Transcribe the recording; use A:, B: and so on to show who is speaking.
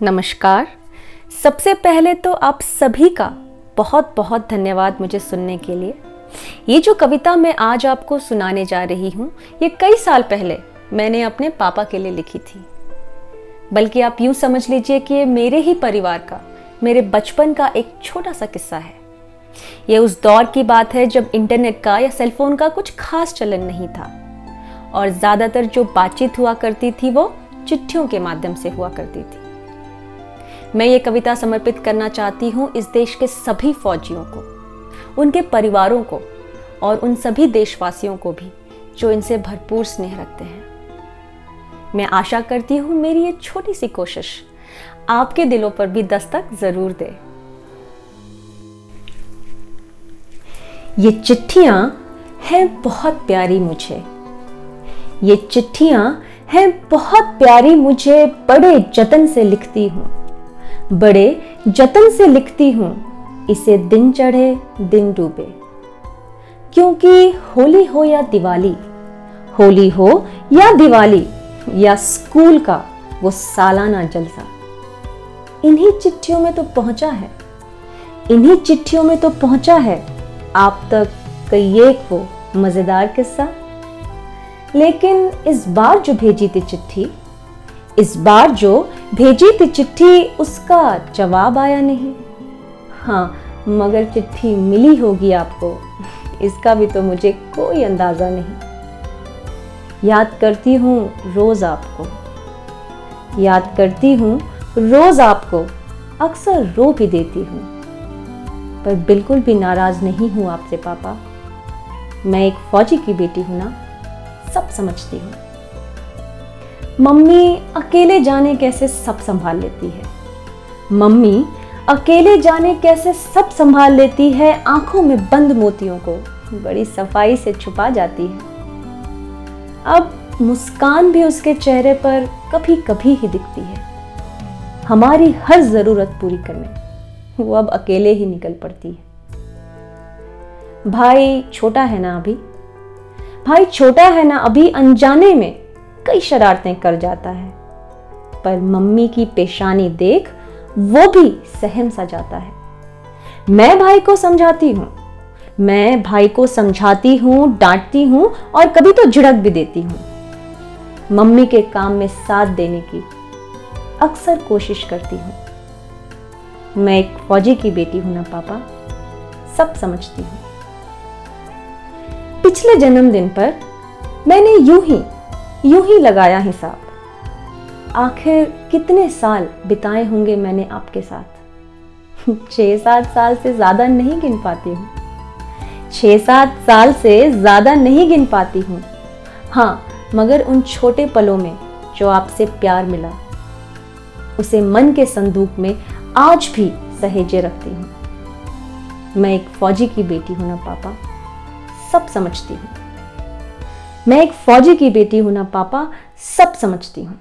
A: नमस्कार। सबसे पहले तो आप सभी का बहुत बहुत धन्यवाद मुझे सुनने के लिए। ये जो कविता मैं आज आपको सुनाने जा रही हूँ, ये कई साल पहले मैंने अपने पापा के लिए लिखी थी। बल्कि आप यूँ समझ लीजिए कि ये मेरे ही परिवार का, मेरे बचपन का एक छोटा सा किस्सा है। ये उस दौर की बात है जब इंटरनेट का या सेलफोन का कुछ खास चलन नहीं था। और ज़्यादातर जो बातचीत हुआ करती थी वो चिट्ठियों के माध्यम से हुआ करती थी। मैं ये कविता समर्पित करना चाहती हूँ इस देश के सभी फौजियों को, उनके परिवारों को और उन सभी देशवासियों को भी, जो इनसे भरपूर स्नेह रखते हैं। मैं आशा करती हूँ मेरी ये छोटी सी कोशिश आपके दिलों पर भी दस्तक ज़रूर दे। ये चिट्ठियाँ हैं बहुत प्यारी मुझे। ये चिट्ठियाँ हैं बहुत प्यारी मुझे, बड़े जतन से लिखती हूँ। बड़े जतन से लिखती हूँ, इसे दिन चढ़े, दिन डूबे। क्योंकि होली हो या दिवाली, होली हो या दिवाली या स्कूल का वो सालाना जलसा। इन्हीं चिट्ठियों में तो पहुँचा है। इन्हीं चिट्ठियों में तो पहुँचा है। आप तक कई एक वो मज़ेदार किस्सा। लेकिन इस बार जो भेजी थी चिट्ठी, इस बार जो भेजी थी चिट्ठी, उसका जवाब आया नहीं। हाँ मगर चिट्ठी मिली होगी आपको। इसका भी तो मुझे कोई अंदाज़ा नहीं। याद करती हूँ रोज़ आपको। याद करती हूँ रोज़ आपको। अक्सर रो भी देती हूँ। पर बिल्कुल भी नाराज़ नहीं हूँ आपसे, पापा। मैं एक फौजी की बेटी हूँ ना, सब समझती हूँ। मम्मी अकेले जाने कैसे सब संभाल लेती है? मम्मी अकेले जाने कैसे सब संभाल लेती है? आँखों में बंद मोतियों को बड़ी सफ़ाई से छुपा जाती है। अब मुस्कान भी उसके चेहरे पर कभी कभी ही दिखती है। हमारी हर ज़रूरत पूरी करने, वो अब अकेले ही निकल पड़ती है। भाई छोटा है ना अभी? भाई छोटा है ना अभी अनजाने में? कई शरारतें कर जाता है, पर मम्मी की पेशानी देख वो भी सहम सा जाता है। मैं भाई को समझाती हूँ, मैं भाई को समझाती हूँ, डांटती हूँ और कभी तो झिड़क भी देती हूँ। मम्मी के काम में साथ देने की अक्सर कोशिश करती हूँ। मैं एक फौजी की बेटी हूँ ना पापा, सब समझती हूँ। पिछले जन्मदिन पर मैंने यूँ ही यूँ ही लगाया हिसाब। आखिर कितने साल बिताए होंगे मैंने आपके साथ? छह सात साल से ज़्यादा नहीं गिन पाती हूँ। छह सात साल से ज़्यादा नहीं गिन पाती हूँ। हाँ मगर उन छोटे पलों में जो आपसे प्यार मिला, उसे मन के संदूक में आज भी सहेजे रखती हूँ। मैं एक फौजी की बेटी हूँ ना, पापा। सब समझती हूँ। मैं एक फौजी की बेटी हूँ ना पापा सब समझती हूँ।